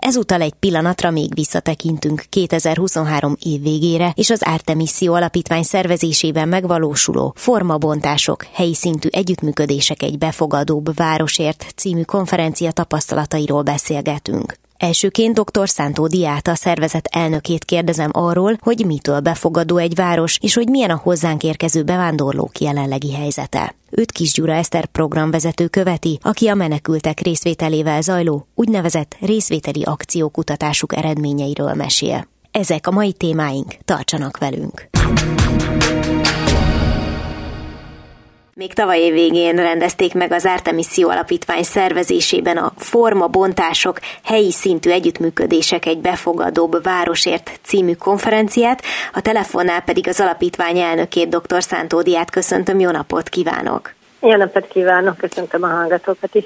Ezúttal egy pillanatra még visszatekintünk 2023 év végére, és az Artemisszió Alapítvány szervezésében megvalósuló formabontások, helyi szintű együttműködések egy befogadóbb városért című konferencia tapasztalatairól beszélgetünk. Elsőként dr. Szántó Diáta szervezet elnökét kérdezem arról, hogy mitől befogadó egy város, és hogy milyen a hozzánk érkező bevándorlók jelenlegi helyzete. Őt Kis Gyura Eszter programvezető követi, aki a menekültek részvételével zajló úgynevezett részvételi akciókutatásuk eredményeiről mesél. Ezek a mai témáink, tartsanak velünk! Még tavaly év végén rendezték meg az Artemisszió Alapítvány szervezésében a formabontások helyi szintű együttműködések egy befogadóbb városért című konferenciát, a telefonnál pedig az alapítvány elnökét, dr. Szántódiát köszöntöm, jó napot kívánok! Jó napot kívánok, köszöntöm a hallgatókat is!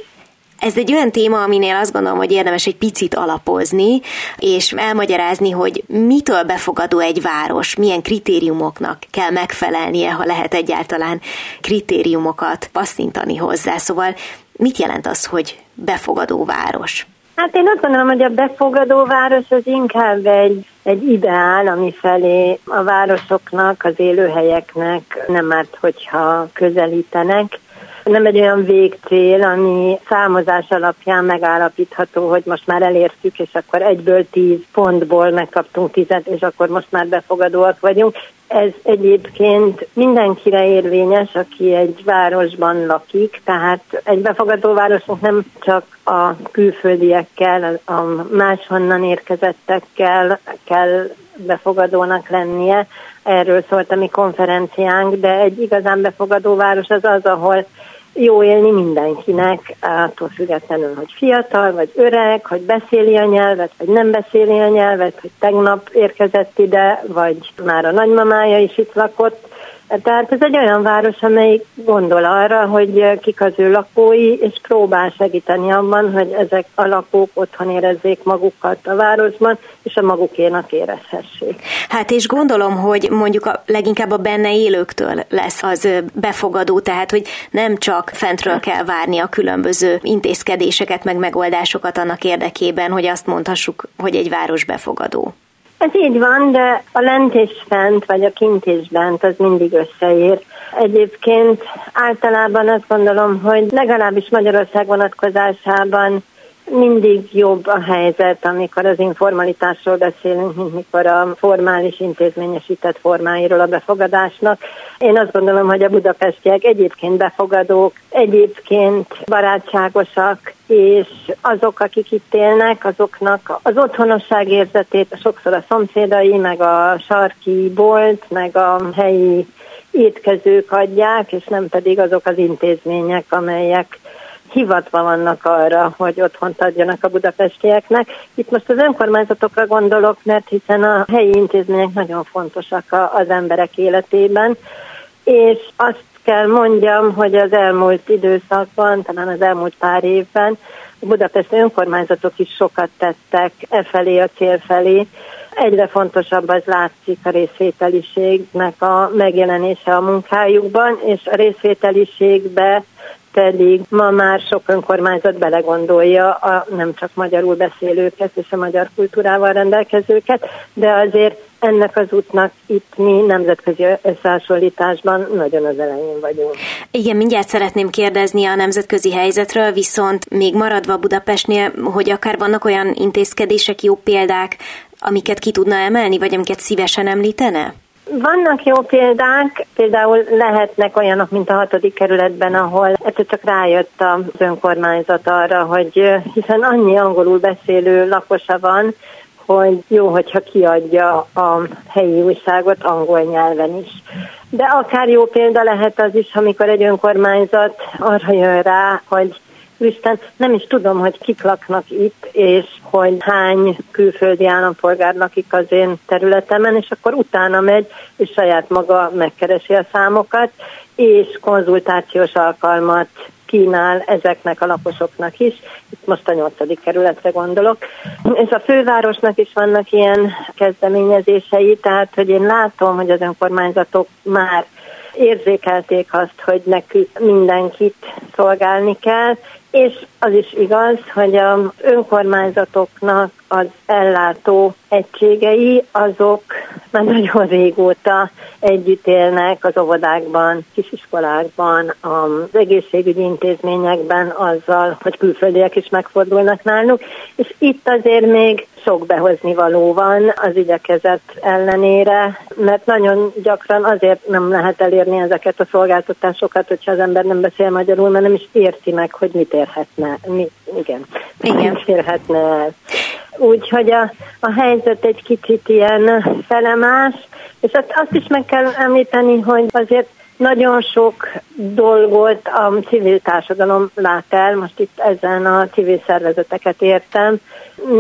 Ez egy olyan téma, aminél azt gondolom, hogy érdemes egy picit alapozni, és elmagyarázni, hogy mitől befogadó egy város, milyen kritériumoknak kell megfelelnie, ha lehet egyáltalán kritériumokat passzintani hozzá. Szóval mit jelent az, hogy befogadó város? Hát én azt gondolom, hogy a befogadó város az inkább egy, egy ideál, ami felé a városoknak, az élőhelyeknek nem árt, hogyha közelítenek nem egy olyan végcél, ami számozás alapján megállapítható, hogy most már elértük, és akkor egyből tíz pontból megkaptunk tizet, és akkor most már befogadóak vagyunk. Ez egyébként mindenkire érvényes, aki egy városban lakik, tehát egy befogadó városnak nem csak a külföldiekkel, a máshonnan érkezettekkel kell befogadónak lennie. Erről szólt a mi konferenciánk, de egy igazán befogadó város az az, ahol jó élni mindenkinek, attól függetlenül, hogy fiatal, vagy öreg, hogy beszéli a nyelvet, vagy nem beszéli a nyelvet, hogy tegnap érkezett ide, vagy már a nagymamája is itt lakott, tehát ez egy olyan város, amely gondol arra, hogy kik az ő lakói, és próbál segíteni abban, hogy ezek a lakók otthon érezzék magukat a városban, és a magukénak érezhessék. Hát és gondolom, hogy mondjuk a, leginkább a benne élőktől lesz az befogadó, tehát hogy nem csak fentről kell várni a különböző intézkedéseket, meg megoldásokat annak érdekében, hogy azt mondhassuk, hogy egy város befogadó. Ez így van, de a lent és fent, vagy a kint és bent, az mindig összeér. Egyébként általában azt gondolom, hogy legalábbis Magyarország vonatkozásában mindig jobb a helyzet, amikor az informalitásról beszélünk, mint mikor a formális intézményesített formáiról a befogadásnak. Én azt gondolom, hogy a budapestiek egyébként befogadók, egyébként barátságosak, és azok, akik itt élnek, azoknak az otthonosság érzetét sokszor a szomszédai, meg a sarki bolt, meg a helyi étkezők adják, és nem pedig azok az intézmények, amelyek hivatva vannak arra, hogy otthont adjanak a budapestieknek. Itt most az önkormányzatokra gondolok, mert hiszen a helyi intézmények nagyon fontosak az emberek életében, és azt kell mondjam, hogy az elmúlt időszakban, talán az elmúlt pár évben a budapesti önkormányzatok is sokat tettek e felé, a cél felé. Egyre fontosabb az látszik a részvételiségnek a megjelenése a munkájukban, és a részvételiségbe pedig ma már sok önkormányzat belegondolja a nem csak magyarul beszélőket és a magyar kultúrával rendelkezőket, de azért ennek az útnak itt mi nemzetközi összehasonlításban nagyon az elején vagyunk. Igen, mindjárt szeretném kérdezni a nemzetközi helyzetről, viszont még maradva Budapestnél, hogy akár vannak olyan intézkedések, jó példák, amiket ki tudna emelni, vagy amiket szívesen említene? Vannak jó példák, például lehetnek olyanok, mint a hatodik kerületben, ahol egyszer csak rájött az önkormányzat arra, hogy hiszen annyi angolul beszélő lakosa van, hogy jó, hogyha kiadja a helyi újságot angol nyelven is. De akár jó példa lehet az is, amikor egy önkormányzat arra jön rá, hogy Isten, nem is tudom, hogy kik laknak itt, és hogy hány külföldi állampolgár lakik az én területemen, és akkor utána megy, és saját maga megkeresi a számokat, és konzultációs alkalmat kínál ezeknek a lakosoknak is. Itt most a nyolcadik kerületre gondolok. És a fővárosnak is vannak ilyen kezdeményezései, tehát hogy én látom, hogy az önkormányzatok már érzékelték azt, hogy nekük mindenkit szolgálni kell, és az is igaz, hogy az önkormányzatoknak az ellátó egységei, azok már nagyon régóta együtt élnek az óvodákban, kisiskolákban, az egészségügyi intézményekben azzal, hogy külföldiek is megfordulnak náluk, és itt azért még sok behozni való van az igyekezet ellenére, mert nagyon gyakran azért nem lehet elérni ezeket a szolgáltatásokat, hogyha az ember nem beszél magyarul, mert nem is érti meg, hogy mit érhetne. Mi, igen, igen. mit érhetne el. Úgyhogy a, a helyzet egy kicsit ilyen felemás, és azt, azt is meg kell említeni, hogy azért nagyon sok dolgot a civil társadalom lát el, most itt ezen a civil szervezeteket értem,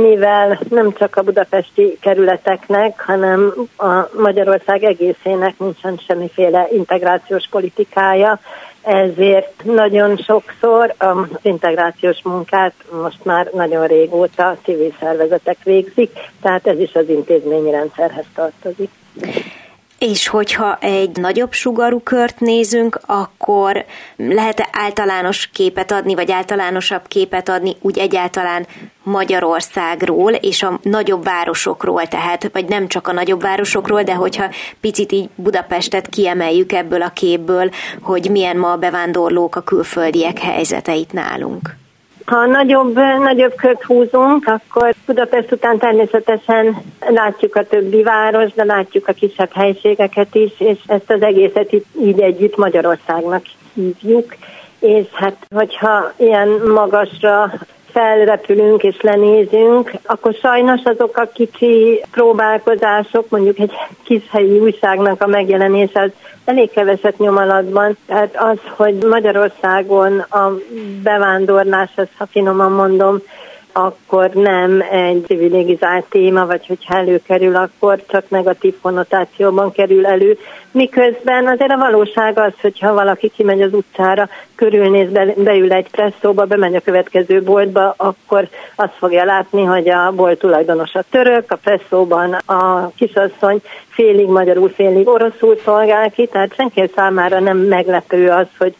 mivel nem csak a budapesti kerületeknek, hanem a Magyarország egészének nincsen semmiféle integrációs politikája, ezért nagyon sokszor az integrációs munkát most már nagyon régóta civil szervezetek végzik, tehát ez is az intézményi rendszerhez tartozik. És hogyha egy nagyobb sugarú kört nézünk, akkor lehet-e általános képet adni, vagy általánosabb képet adni úgy egyáltalán Magyarországról és a nagyobb városokról, tehát, vagy nem csak a nagyobb városokról, de hogyha picit így Budapestet kiemeljük ebből a képből, hogy milyen ma a bevándorlók, a külföldiek helyzeteit nálunk. Ha nagyobb, nagyobb kört húzunk, akkor Budapest után természetesen látjuk a többi város, de látjuk a kisebb helységeket is, és ezt az egészet így együtt Magyarországnak hívjuk. És hát, hogyha ilyen magasra felrepülünk és lenézünk, akkor sajnos azok a kicsi próbálkozások, mondjuk egy kis helyi újságnak a megjelenése az elég keveset nyom alatban. Tehát az, hogy Magyarországon a bevándorlás, ezt ha finoman mondom, akkor nem egy privilegizált téma, vagy hogyha előkerül, akkor csak negatív konnotációban kerül elő. Miközben azért a valóság az, hogyha valaki kimegy az utcára, körülnéz, be, beül egy presszóba, bemegy a következő boltba, akkor azt fogja látni, hogy a bolt tulajdonos a török, a presszóban a kisasszony félig magyarul, félig oroszul szolgál ki, tehát senki számára nem meglepő az, hogy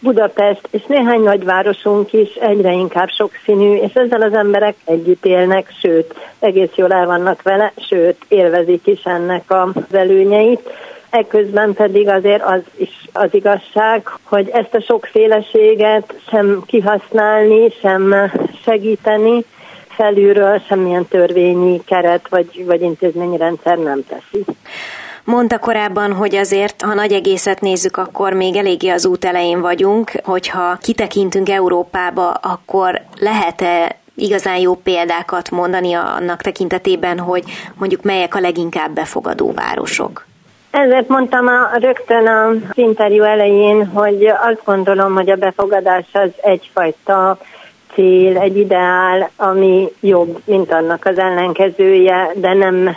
Budapest és néhány nagyvárosunk is egyre inkább sokszínű, és ezzel az emberek együtt élnek, sőt, egész jól el vannak vele, sőt, élvezik is ennek az előnyeit. Ekközben pedig azért az is az igazság, hogy ezt a sokféleséget sem kihasználni, sem segíteni, felülről semmilyen törvényi keret vagy, vagy intézményi rendszer nem teszi. Mondta korábban, hogy azért, ha nagy egészet nézzük, akkor még eléggé az út elején vagyunk, hogyha kitekintünk Európába, akkor lehet-e igazán jó példákat mondani annak tekintetében, hogy mondjuk melyek a leginkább befogadó városok? Ezért mondtam a, rögtön az interjú elején, hogy azt gondolom, hogy a befogadás az egyfajta cél, egy ideál, ami jobb, mint annak az ellenkezője, de nem,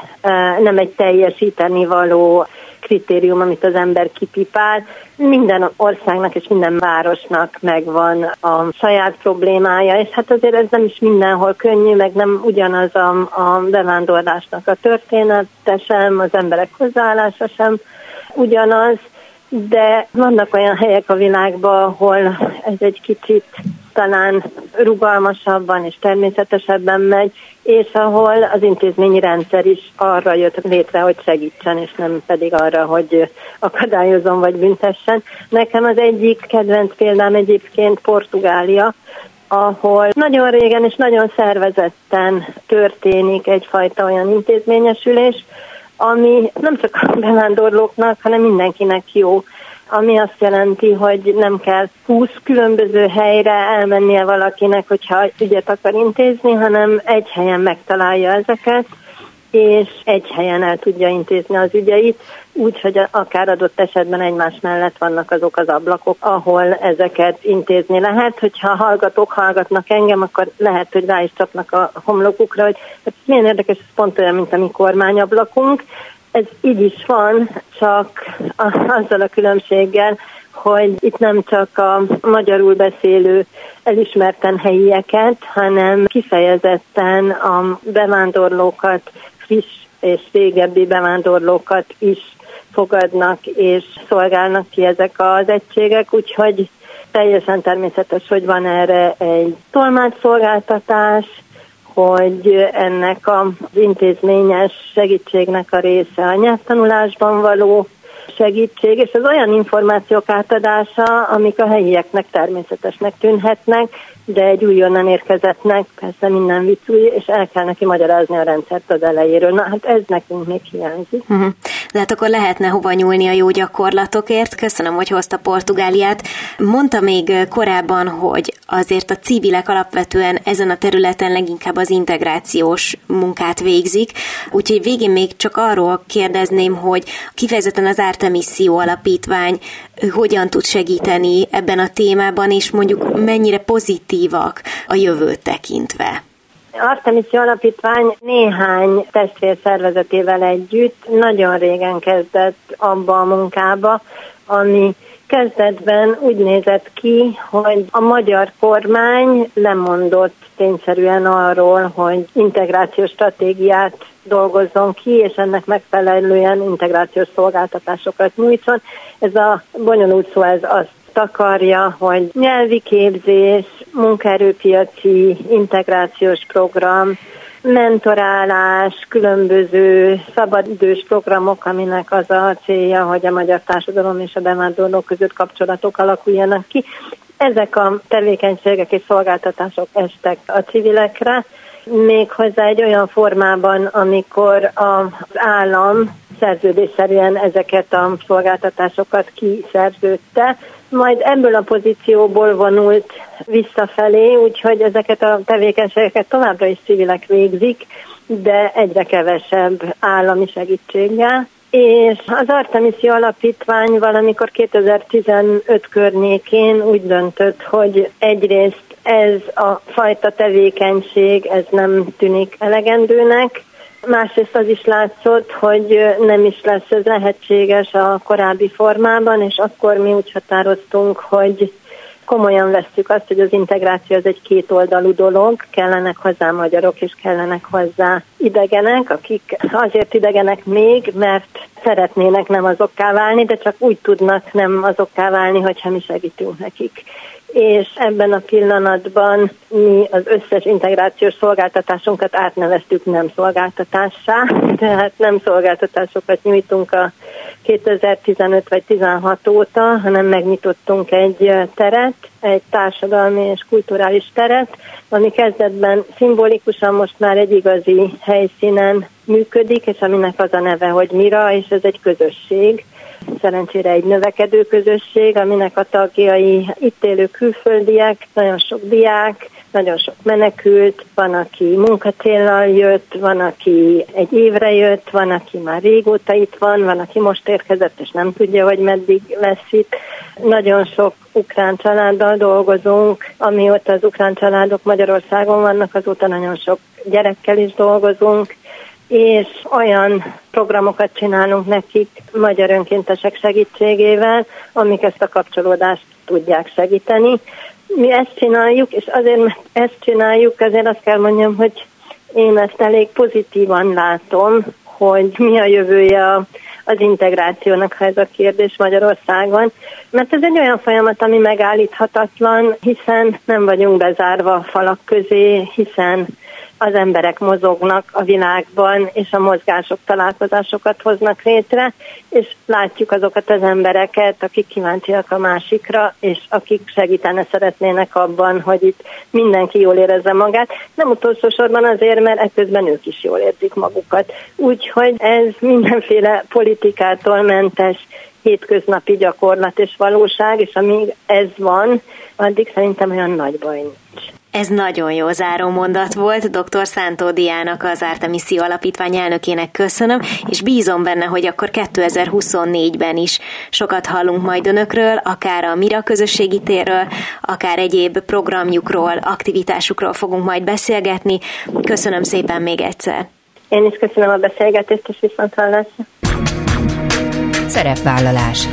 nem egy teljesíteni való kritérium, amit az ember kipipál. Minden országnak és minden városnak megvan a saját problémája, és hát azért ez nem is mindenhol könnyű, meg nem ugyanaz a, a bevándorlásnak a története sem, az emberek hozzáállása sem ugyanaz, de vannak olyan helyek a világban, ahol ez egy kicsit talán rugalmasabban és természetesebben megy, és ahol az intézményi rendszer is arra jött létre, hogy segítsen, és nem pedig arra, hogy akadályozom vagy büntessen. Nekem az egyik kedvenc példám egyébként Portugália, ahol nagyon régen és nagyon szervezetten történik egyfajta olyan intézményesülés, ami nem csak a bevándorlóknak, hanem mindenkinek jó ami azt jelenti, hogy nem kell 20 különböző helyre elmennie valakinek, hogyha ügyet akar intézni, hanem egy helyen megtalálja ezeket, és egy helyen el tudja intézni az ügyeit, úgy, hogy akár adott esetben egymás mellett vannak azok az ablakok, ahol ezeket intézni lehet. Hogyha hallgatók hallgatnak engem, akkor lehet, hogy rá is csapnak a homlokukra, hogy hát milyen érdekes, ez pont olyan, mint a mi kormányablakunk. Ez így is van, csak azzal a különbséggel, hogy itt nem csak a magyarul beszélő elismerten helyieket, hanem kifejezetten a bevándorlókat, friss és régebbi bevándorlókat is fogadnak és szolgálnak ki ezek az egységek, úgyhogy teljesen természetes, hogy van erre egy tolmácsszolgáltatás, hogy ennek az intézményes segítségnek a része a nyelvtanulásban való segítség, és az olyan információk átadása, amik a helyieknek természetesnek tűnhetnek, de egy újonnan érkezettnek persze minden vicc új, és el kell neki magyarázni a rendszert az elejéről. Na hát ez nekünk még hiányzik. Uh-huh. De hát akkor lehetne hova nyúlni a jó gyakorlatokért. Köszönöm, hogy hozta Portugáliát. Mondta még korábban, hogy azért a civilek alapvetően ezen a területen leginkább az integrációs munkát végzik. Úgyhogy végén még csak arról kérdezném, hogy kifejezetten az Artemisszió alapítvány hogyan tud segíteni ebben a témában, és mondjuk mennyire pozitívak a jövőt tekintve. Artemis Alapítvány néhány testvér szervezetével együtt nagyon régen kezdett abba a munkába, ami kezdetben úgy nézett ki, hogy a magyar kormány lemondott tényszerűen arról, hogy integrációs stratégiát dolgozzon ki, és ennek megfelelően integrációs szolgáltatásokat nyújtson. Ez a bonyolult szó, ez azt takarja, hogy nyelvi képzés, munkaerőpiaci integrációs program, mentorálás, különböző szabadidős programok, aminek az a célja, hogy a magyar társadalom és a bevándorlók között kapcsolatok alakuljanak ki. Ezek a tevékenységek és szolgáltatások estek a civilekre, méghozzá egy olyan formában, amikor az állam szerződésszerűen ezeket a szolgáltatásokat kiszerződte, majd ebből a pozícióból vonult visszafelé, úgyhogy ezeket a tevékenységeket továbbra is civilek végzik, de egyre kevesebb állami segítséggel. És az Artemisi Alapítvány valamikor 2015 környékén úgy döntött, hogy egyrészt ez a fajta tevékenység, ez nem tűnik elegendőnek, Másrészt az is látszott, hogy nem is lesz ez lehetséges a korábbi formában, és akkor mi úgy határoztunk, hogy komolyan vesztük azt, hogy az integráció az egy kétoldalú dolog, kellenek hozzá magyarok, és kellenek hozzá idegenek, akik azért idegenek még, mert szeretnének nem azokká válni, de csak úgy tudnak nem azokká válni, hogyha mi segítünk nekik. És ebben a pillanatban mi az összes integrációs szolgáltatásunkat átneveztük nem szolgáltatássá, tehát nem szolgáltatásokat nyújtunk a 2015 vagy 16 óta, hanem megnyitottunk egy teret, egy társadalmi és kulturális teret, ami kezdetben szimbolikusan most már egy igazi helyszínen működik, és aminek az a neve, hogy Mira, és ez egy közösség, szerencsére egy növekedő közösség, aminek a tagjai itt élő külföldiek, nagyon sok diák, nagyon sok menekült, van, aki munkacéllal jött, van, aki egy évre jött, van, aki már régóta itt van, van, aki most érkezett, és nem tudja, hogy meddig lesz itt. Nagyon sok ukrán családdal dolgozunk, amióta az ukrán családok Magyarországon vannak, azóta nagyon sok gyerekkel is dolgozunk, és olyan programokat csinálunk nekik magyar önkéntesek segítségével, amik ezt a kapcsolódást tudják segíteni. Mi ezt csináljuk, és azért, mert ezt csináljuk, azért azt kell mondjam, hogy én ezt elég pozitívan látom, hogy mi a jövője az integrációnak, ha ez a kérdés Magyarországon. Mert ez egy olyan folyamat, ami megállíthatatlan, hiszen nem vagyunk bezárva falak közé, hiszen az emberek mozognak a világban, és a mozgások találkozásokat hoznak létre, és látjuk azokat az embereket, akik kíváncsiak a másikra, és akik segítene szeretnének abban, hogy itt mindenki jól érezze magát. Nem utolsó sorban azért, mert ekközben ők is jól érzik magukat. Úgyhogy ez mindenféle politikától mentes hétköznapi gyakorlat és valóság, és amíg ez van, addig szerintem olyan nagy baj nincs. Ez nagyon jó záró mondat volt. Dr. Szántó Diának, az Artemisi Alapítvány elnökének köszönöm, és bízom benne, hogy akkor 2024-ben is sokat hallunk majd önökről, akár a Mira közösségi térről, akár egyéb programjukról, aktivitásukról fogunk majd beszélgetni. Köszönöm szépen még egyszer. Én is köszönöm a beszélgetést, és viszont hallásra. Szerepvállalás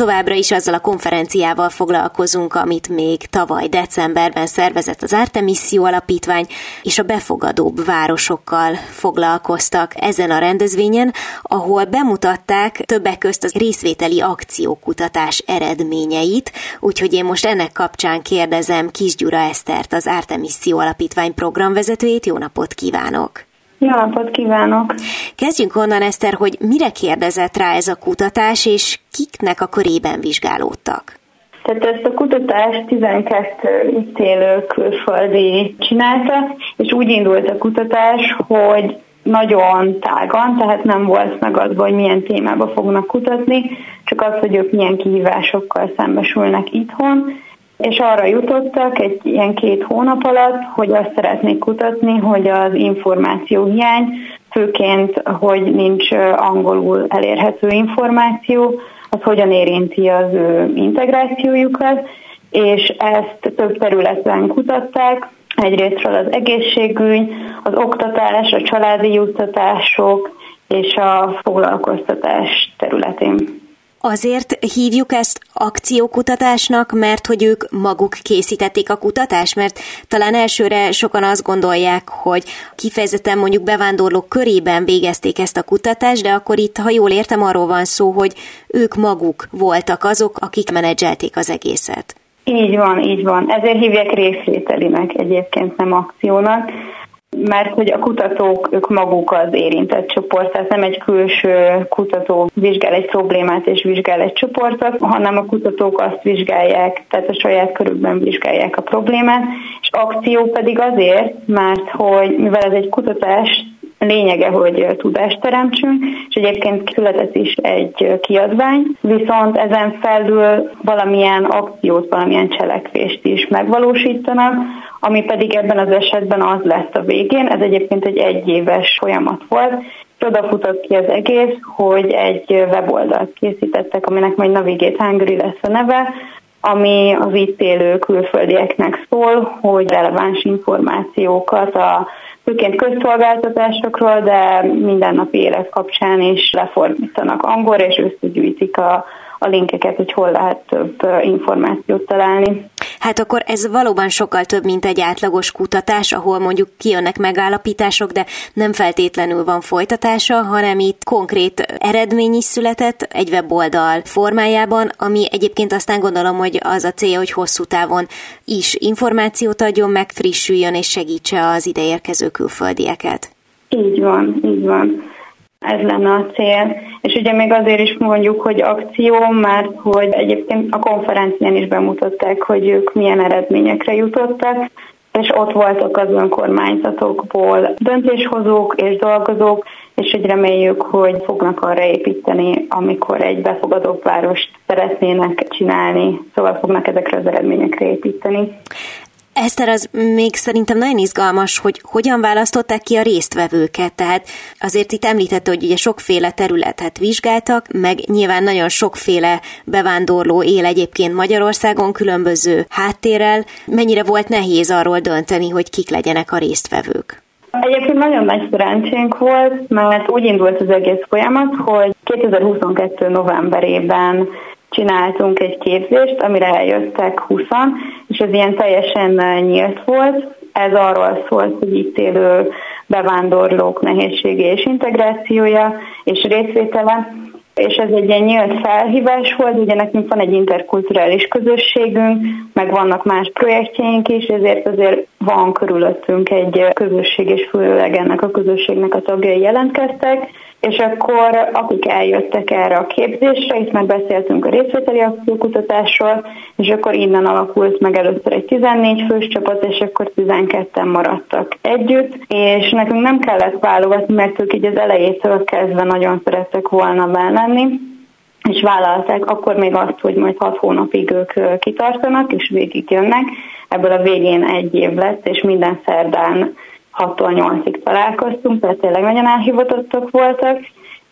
Továbbra is azzal a konferenciával foglalkozunk, amit még tavaly decemberben szervezett az Artemisszió Alapítvány, és a befogadóbb városokkal foglalkoztak ezen a rendezvényen, ahol bemutatták többek közt az részvételi akciókutatás eredményeit, úgyhogy én most ennek kapcsán kérdezem Kisgyura Esztert, az Artemisszió Alapítvány programvezetőjét. Jó napot kívánok! Jó napot kívánok! Kezdjünk onnan, Eszter, hogy mire kérdezett rá ez a kutatás, és kiknek a körében vizsgálódtak? Tehát ezt a kutatást 12 itt élő külföldi csinálta, és úgy indult a kutatás, hogy nagyon tágan, tehát nem volt megadva, hogy milyen témába fognak kutatni, csak az, hogy ők milyen kihívásokkal szembesülnek itthon, és arra jutottak egy ilyen két hónap alatt, hogy azt szeretnék kutatni, hogy az információ hiány, főként, hogy nincs angolul elérhető információ, az hogyan érinti az ő integrációjukat, és ezt több területen kutatták, egyrésztről az egészségügy, az oktatás, a családi juttatások és a foglalkoztatás területén. Azért hívjuk ezt akciókutatásnak, mert hogy ők maguk készítették a kutatást, mert talán elsőre sokan azt gondolják, hogy kifejezetten mondjuk bevándorlók körében végezték ezt a kutatást, de akkor itt, ha jól értem, arról van szó, hogy ők maguk voltak azok, akik menedzselték az egészet. Így van, így van. Ezért hívják részvételinek egyébként, nem akciónak mert hogy a kutatók, ők maguk az érintett csoport, tehát nem egy külső kutató vizsgál egy problémát és vizsgál egy csoportot, hanem a kutatók azt vizsgálják, tehát a saját körükben vizsgálják a problémát, és akció pedig azért, mert hogy mivel ez egy kutatás, lényege, hogy tudást teremtsünk, és egyébként született is egy kiadvány, viszont ezen felül valamilyen akciót, valamilyen cselekvést is megvalósítanak, ami pedig ebben az esetben az lesz a végén. Ez egyébként egy egyéves folyamat volt, oda futott ki az egész, hogy egy weboldalt készítettek, aminek majd Navigate Hungary lesz a neve, ami az itt élő külföldieknek szól, hogy releváns információkat a főként közszolgáltatásokról, de mindennapi élet kapcsán is lefordítanak angolra, és összegyűjtik a, a linkeket, hogy hol lehet több információt találni. Hát akkor ez valóban sokkal több, mint egy átlagos kutatás, ahol mondjuk kijönnek megállapítások, de nem feltétlenül van folytatása, hanem itt konkrét eredmény is született egy weboldal formájában, ami egyébként aztán gondolom, hogy az a célja, hogy hosszú távon is információt adjon, megfrissüljön és segítse az ideérkező külföldieket. Így van, így van. Ez lenne a cél. És ugye még azért is mondjuk, hogy akció, mert hogy egyébként a konferencián is bemutatták, hogy ők milyen eredményekre jutottak, és ott voltak az önkormányzatokból döntéshozók és dolgozók, és hogy reméljük, hogy fognak arra építeni, amikor egy befogadó várost szeretnének csinálni, szóval fognak ezekre az eredményekre építeni. Eszter, az még szerintem nagyon izgalmas, hogy hogyan választották ki a résztvevőket. Tehát azért itt említette, hogy ugye sokféle területet vizsgáltak, meg nyilván nagyon sokféle bevándorló él egyébként Magyarországon különböző háttérrel. Mennyire volt nehéz arról dönteni, hogy kik legyenek a résztvevők? Egyébként nagyon nagy szerencsénk volt, mert úgy indult az egész folyamat, hogy 2022. novemberében csináltunk egy képzést, amire eljöttek 20 és ez ilyen teljesen nyílt volt. Ez arról szólt, hogy itt élő bevándorlók nehézsége és integrációja és részvétele, és ez egy ilyen nyílt felhívás volt, ugye nekünk van egy interkulturális közösségünk, meg vannak más projektjeink is, ezért azért van körülöttünk egy közösség, és főleg ennek a közösségnek a tagjai jelentkeztek, és akkor akik eljöttek erre a képzésre, itt már beszéltünk a részvételi akciókutatásról, és akkor innen alakult meg először egy 14 fős csapat, és akkor 12-en maradtak együtt, és nekünk nem kellett válogatni, mert ők így az elejétől kezdve nagyon szerettek volna lenni, és vállalták akkor még azt, hogy majd hat hónapig ők kitartanak, és végig jönnek. Ebből a végén egy év lett, és minden szerdán 6-tól 8-ig találkoztunk, tehát tényleg nagyon elhivatottak voltak,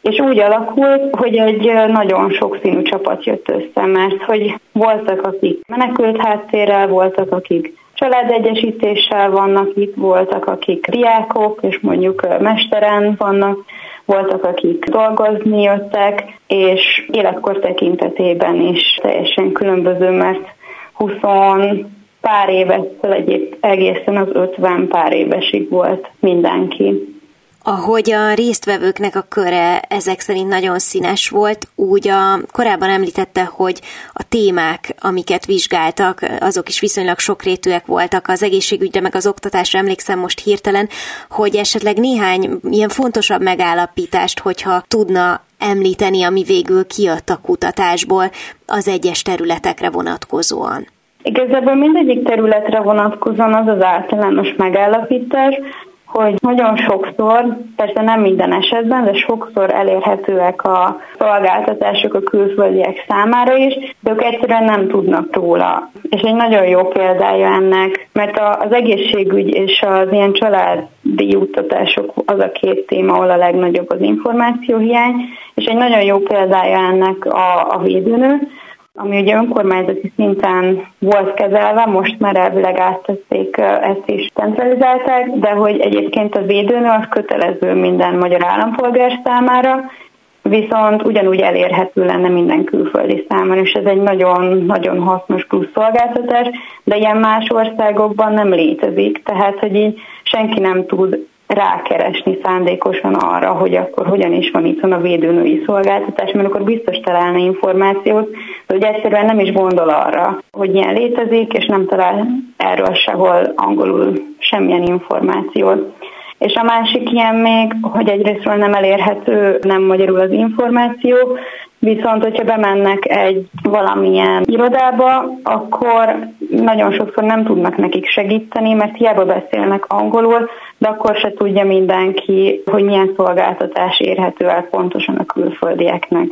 és úgy alakult, hogy egy nagyon sokszínű csapat jött össze, mert hogy voltak, akik menekült háttérrel, voltak, akik családegyesítéssel vannak itt, voltak, akik diákok, és mondjuk mesteren vannak, voltak, akik dolgozni jöttek, és életkor tekintetében is teljesen különböző, mert 20 pár évestől egyéb egészen az 50 pár évesig volt mindenki. Ahogy a résztvevőknek a köre ezek szerint nagyon színes volt, úgy a, korábban említette, hogy a témák, amiket vizsgáltak, azok is viszonylag sokrétűek voltak az egészségügyre, meg az oktatásra emlékszem most hirtelen, hogy esetleg néhány ilyen fontosabb megállapítást, hogyha tudna említeni, ami végül kijött a kutatásból az egyes területekre vonatkozóan. Igazából mindegyik területre vonatkozóan az az általános megállapítás, hogy nagyon sokszor, persze nem minden esetben, de sokszor elérhetőek a szolgáltatások a külföldiek számára is, de ők egyszerűen nem tudnak róla. És egy nagyon jó példája ennek, mert az egészségügy és az ilyen családi juttatások az a két téma, ahol a legnagyobb az információhiány, és egy nagyon jó példája ennek a, a védőnő, ami ugye önkormányzati szinten volt kezelve, most már elvileg áttették, ezt is centralizálták, de hogy egyébként a védőnő az kötelező minden magyar állampolgár számára, viszont ugyanúgy elérhető lenne minden külföldi számára, és ez egy nagyon-nagyon hasznos plusz szolgáltatás, de ilyen más országokban nem létezik, tehát hogy így senki nem tud rákeresni szándékosan arra, hogy akkor hogyan is van itt a védőnői szolgáltatás, mert akkor biztos találna információt, de hogy egyszerűen nem is gondol arra, hogy ilyen létezik, és nem talál erről sehol angolul semmilyen információt. És a másik ilyen még, hogy egyrésztről nem elérhető nem magyarul az információ, Viszont, hogyha bemennek egy valamilyen irodába, akkor nagyon sokszor nem tudnak nekik segíteni, mert hiába beszélnek angolul, de akkor se tudja mindenki, hogy milyen szolgáltatás érhető el pontosan a külföldieknek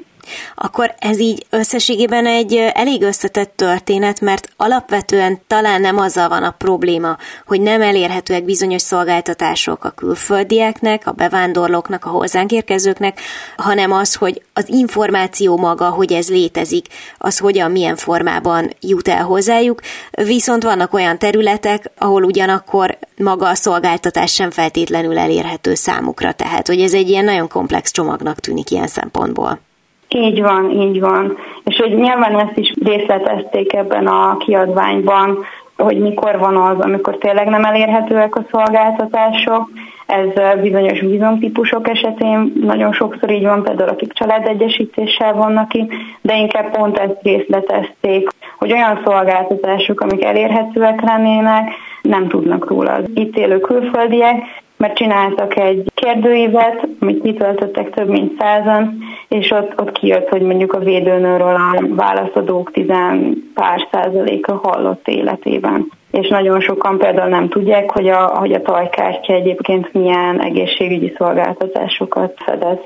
akkor ez így összességében egy elég összetett történet, mert alapvetően talán nem azzal van a probléma, hogy nem elérhetőek bizonyos szolgáltatások a külföldieknek, a bevándorlóknak, a hozzánk érkezőknek, hanem az, hogy az információ maga, hogy ez létezik, az hogyan, milyen formában jut el hozzájuk, viszont vannak olyan területek, ahol ugyanakkor maga a szolgáltatás sem feltétlenül elérhető számukra, tehát hogy ez egy ilyen nagyon komplex csomagnak tűnik ilyen szempontból. Így van, így van. És hogy nyilván ezt is részletezték ebben a kiadványban, hogy mikor van az, amikor tényleg nem elérhetőek a szolgáltatások. Ez bizonyos vízumtípusok esetén nagyon sokszor így van, például akik családegyesítéssel vannak ki, de inkább pont ezt részletezték, hogy olyan szolgáltatások, amik elérhetőek lennének, nem tudnak róla az itt élő külföldiek, mert csináltak egy kérdőívet, amit kitöltöttek több mint százan, és ott, ott kijött, hogy mondjuk a védőnőről a válaszadók tizen pár százaléka hallott életében. És nagyon sokan például nem tudják, hogy a, hogy a tajkártya egyébként milyen egészségügyi szolgáltatásokat fedez.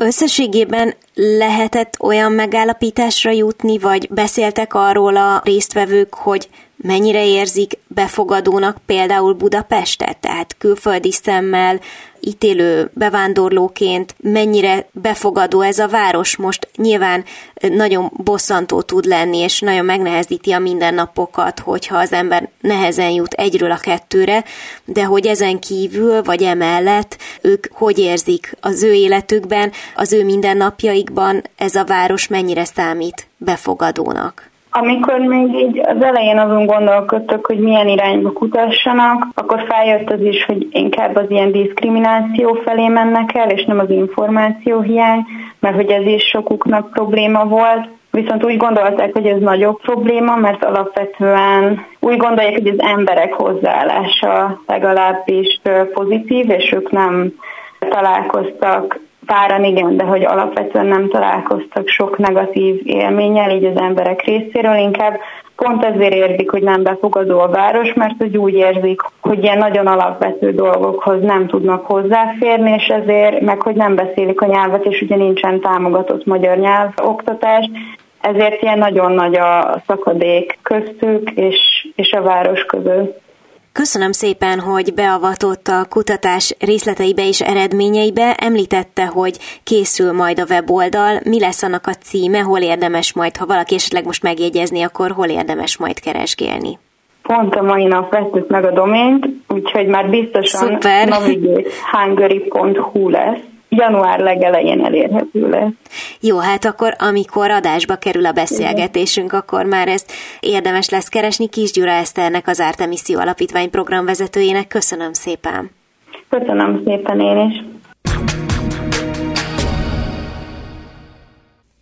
Összességében lehetett olyan megállapításra jutni, vagy beszéltek arról a résztvevők, hogy mennyire érzik befogadónak például Budapestet, tehát külföldi szemmel ítélő bevándorlóként mennyire befogadó ez a város. Most nyilván nagyon bosszantó tud lenni, és nagyon megnehezíti a mindennapokat, hogyha az ember nehezen jut egyről a kettőre, de hogy ezen kívül, vagy emellett ők hogy érzik az ő életükben, az ő mindennapjaikban ez a város mennyire számít befogadónak. Amikor még így az elején azon gondolkodtak, hogy milyen irányba kutassanak, akkor feljött az is, hogy inkább az ilyen diszkrimináció felé mennek el, és nem az információ hiány, mert hogy ez is sokuknak probléma volt. Viszont úgy gondolták, hogy ez nagyobb probléma, mert alapvetően úgy gondolják, hogy az emberek hozzáállása legalábbis pozitív, és ők nem találkoztak páran igen, de hogy alapvetően nem találkoztak sok negatív élménnyel, így az emberek részéről, inkább pont ezért érzik, hogy nem befogadó a város, mert hogy úgy érzik, hogy ilyen nagyon alapvető dolgokhoz nem tudnak hozzáférni, és ezért, meg hogy nem beszélik a nyelvet, és ugye nincsen támogatott magyar nyelv oktatás, ezért ilyen nagyon nagy a szakadék köztük és, és a város között. Köszönöm szépen, hogy beavatott a kutatás részleteibe és eredményeibe. Említette, hogy készül majd a weboldal. Mi lesz annak a címe, hol érdemes majd, ha valaki esetleg most megjegyezni, akkor hol érdemes majd keresgélni? Pont a mai nap vettük meg a domént, úgyhogy már biztosan navigate.hungary.hu lesz január legelején elérhető lesz. Jó, hát akkor amikor adásba kerül a beszélgetésünk, akkor már ezt érdemes lesz keresni. Kis Gyura Eszternek, az Artemisszió Alapítvány programvezetőjének. Köszönöm szépen! Köszönöm szépen én is!